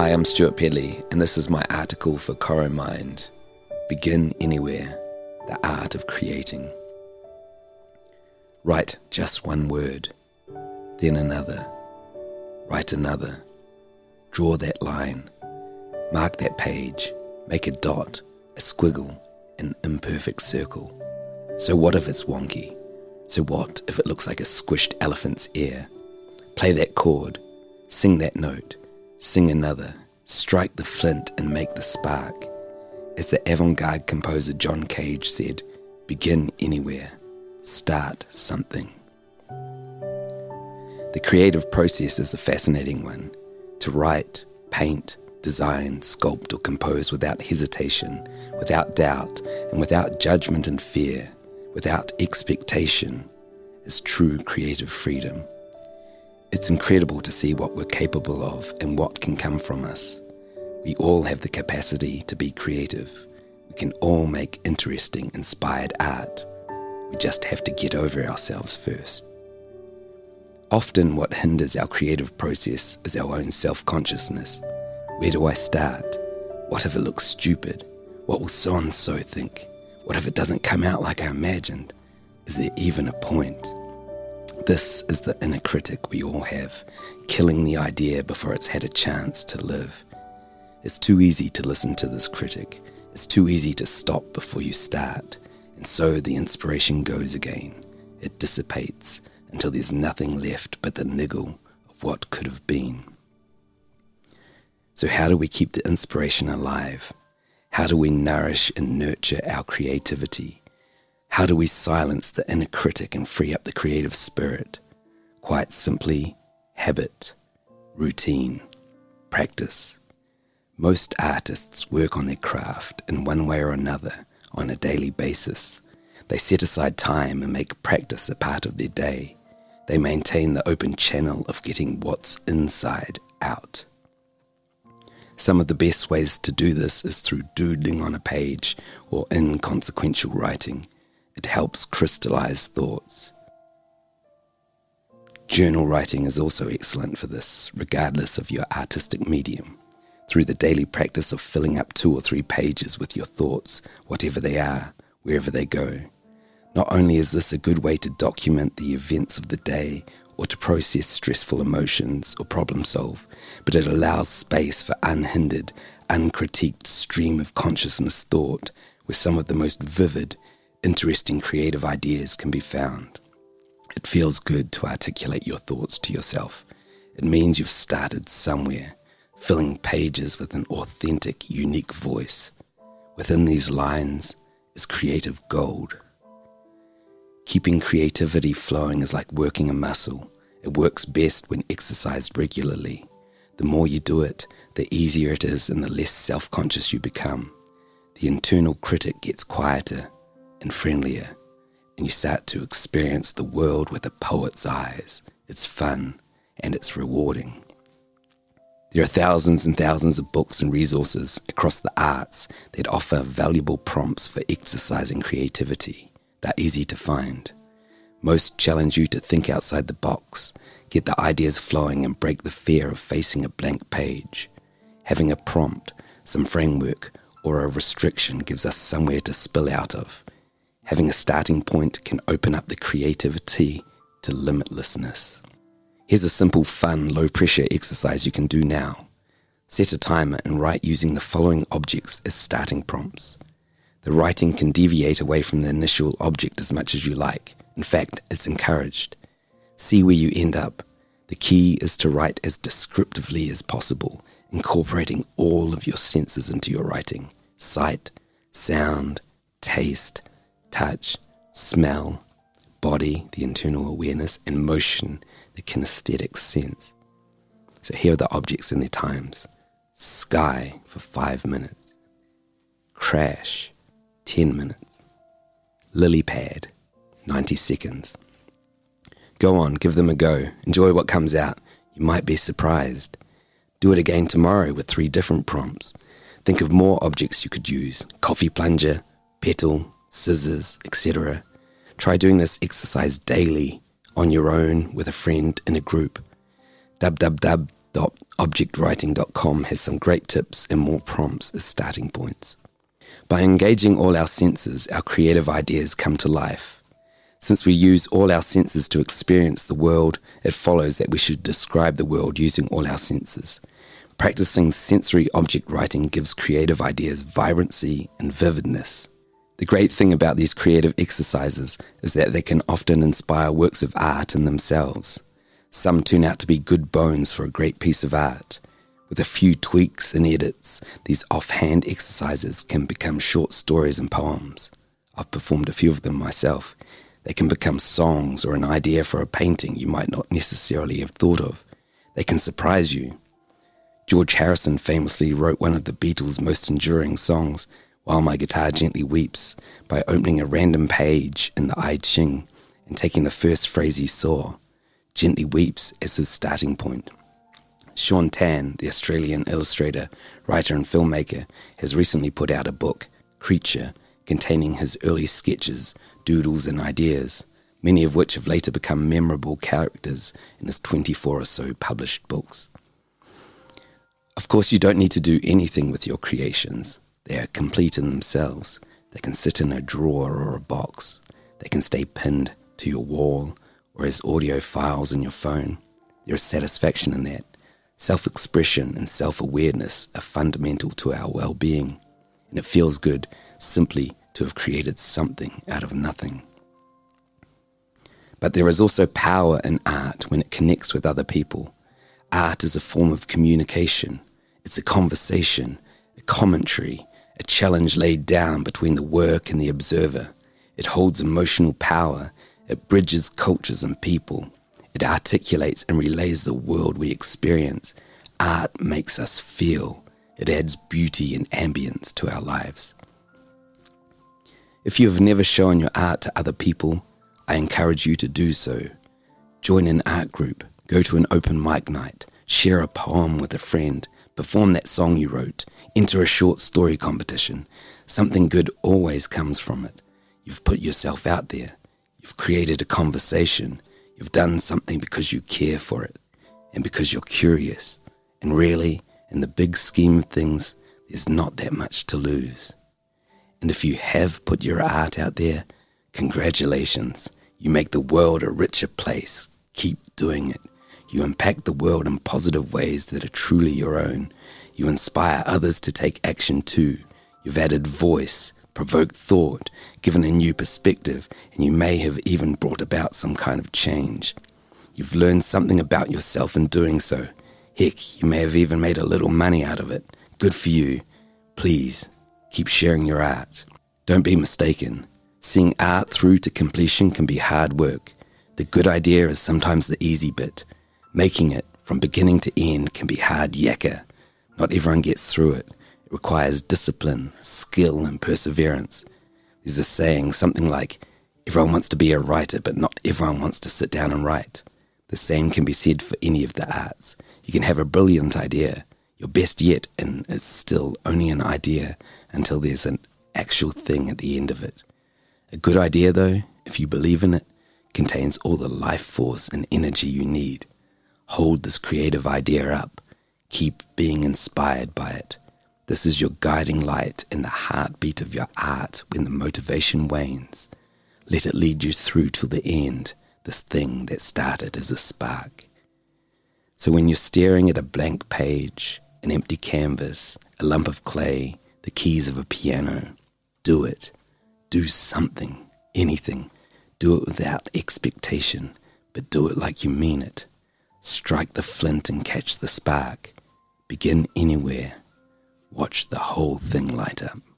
Hi, I'm Stewart Pedley, and this is my article for Coromind Begin Anywhere The Art of Creating. Write just one word, then another. Write another. Draw that line. Mark that page. Make a dot, a squiggle, an imperfect circle. So, what if it's wonky? So, what if it looks like a squished elephant's ear? Play that chord, sing that note sing another, strike the flint and make the spark. As the avant garde composer John Cage said, begin anywhere, start something. The creative process is a fascinating one. To write, paint, design, sculpt, or compose without hesitation, without doubt, and without judgment and fear, without expectation, is true creative freedom. It's incredible to see what we're capable of and what can come from us. We all have the capacity to be creative. We can all make interesting, inspired art. We just have to get over ourselves first. Often, what hinders our creative process is our own self consciousness. Where do I start? What if it looks stupid? What will so and so think? What if it doesn't come out like I imagined? Is there even a point? This is the inner critic we all have, killing the idea before it's had a chance to live. It's too easy to listen to this critic. It's too easy to stop before you start. And so the inspiration goes again. It dissipates until there's nothing left but the niggle of what could have been. So, how do we keep the inspiration alive? How do we nourish and nurture our creativity? How do we silence the inner critic and free up the creative spirit? Quite simply, habit, routine, practice. Most artists work on their craft in one way or another on a daily basis. They set aside time and make practice a part of their day. They maintain the open channel of getting what's inside out. Some of the best ways to do this is through doodling on a page or inconsequential writing it helps crystallize thoughts. Journal writing is also excellent for this, regardless of your artistic medium. Through the daily practice of filling up two or three pages with your thoughts, whatever they are, wherever they go. Not only is this a good way to document the events of the day or to process stressful emotions or problem solve, but it allows space for unhindered, uncritiqued stream of consciousness thought where some of the most vivid interesting creative ideas can be found. It feels good to articulate your thoughts to yourself. It means you've started somewhere, filling pages with an authentic, unique voice. Within these lines is creative gold. Keeping creativity flowing is like working a muscle. It works best when exercised regularly. The more you do it, the easier it is and the less self conscious you become. The internal critic gets quieter and friendlier, and you start to experience the world with a poet's eyes. It's fun and it's rewarding. There are thousands and thousands of books and resources across the arts that offer valuable prompts for exercising creativity. They're easy to find. Most challenge you to think outside the box, get the ideas flowing, and break the fear of facing a blank page. Having a prompt, some framework, or a restriction gives us somewhere to spill out of, Having a starting point can open up the creativity to limitlessness. Here's a simple, fun, low pressure exercise you can do now. Set a timer and write using the following objects as starting prompts. The writing can deviate away from the initial object as much as you like. In fact, it's encouraged. See where you end up. The key is to write as descriptively as possible, incorporating all of your senses into your writing sight, sound, taste, touch, smell, body, the internal awareness, and motion, the kinesthetic sense. So here are the objects and their times sky for five minutes, crash, 10 minutes, lily pad, 90 seconds. Go on, give them a go, enjoy what comes out. You might be surprised. Do it again tomorrow with three different prompts. Think of more objects you could use coffee plunger, petal, scissors, etc. Try doing this exercise daily on your own with a friend in a group. Www.objectwriting.com has some great tips and more prompts as starting points. By engaging all our senses, our creative ideas come to life. Since we use all our senses to experience the world, it follows that we should describe the world using all our senses. Practicing sensory object writing gives creative ideas vibrancy and vividness. The great thing about these creative exercises is that they can often inspire works of art in themselves. Some turn out to be good bones for a great piece of art. With a few tweaks and edits, these offhand exercises can become short stories and poems. I've performed a few of them myself. They can become songs or an idea for a painting you might not necessarily have thought of. They can surprise you. George Harrison famously wrote one of the Beatles' most enduring songs, While My Guitar Gently Weeps, by opening a random page in the I Ching and taking the first phrase he saw, gently weeps as his starting point. Shaun Tan, the Australian illustrator, writer, and filmmaker, has recently put out a book, Creature, containing his early sketches, doodles, and ideas, many of which have later become memorable characters in his 24 or so published books. Of course, you don't need to do anything with your creations. They are complete in themselves. They can sit in a drawer or a box. They can stay pinned to your wall or as audio files in your phone. There is satisfaction in that. Self expression and self awareness are fundamental to our well being, and it feels good simply to have created something out of nothing. But there is also power in art when it connects with other people. Art is a form of communication, it's a conversation, a commentary, a challenge laid down between the work and the observer. It holds emotional power it bridges cultures and people. It articulates and relays the world we experience. Art makes us feel. It adds beauty and ambience to our lives. If you have never shown your art to other people, I encourage you to do so. Join an art group, go to an open mic night, share a poem with a friend, perform that song you wrote, enter a short story competition. Something good always comes from it. You've put yourself out there. You've created a conversation. You've done something because you care for it and because you're curious. And really, in the big scheme of things, there's not that much to lose. And if you have put your art out there, congratulations. You make the world a richer place. Keep doing it. You impact the world in positive ways that are truly your own. You inspire others to take action too. You've added voice, provoked thought, given a new perspective, and you may have even brought about some kind of change. You've learned something about yourself in doing so. Heck, you may have even made a little money out of it. Good for you. Please, keep sharing your art. Don't be mistaken. Seeing art through to completion can be hard work. The good idea is sometimes the easy bit. Making it from beginning to end can be hard yakka. Not everyone gets through it. It requires discipline, skill, and perseverance. There's a saying, something like, everyone wants to be a writer, but not everyone wants to sit down and write. The same can be said for any of the arts. You can have a brilliant idea, your best yet, and it's still only an idea until there's an actual thing at the end of it. A good idea, though, if you believe in it, contains all the life force and energy you need. Hold this creative idea up. Keep being inspired by it. This is your guiding light in the heartbeat of your art when the motivation wanes. Let it lead you through till the end, this thing that started as a spark. So when you're staring at a blank page, an empty canvas, a lump of clay, the keys of a piano, do it. Do something, anything. Do it without expectation, but do it like you mean it. Strike the flint and catch the spark. Begin anywhere Watch the whole thing light up.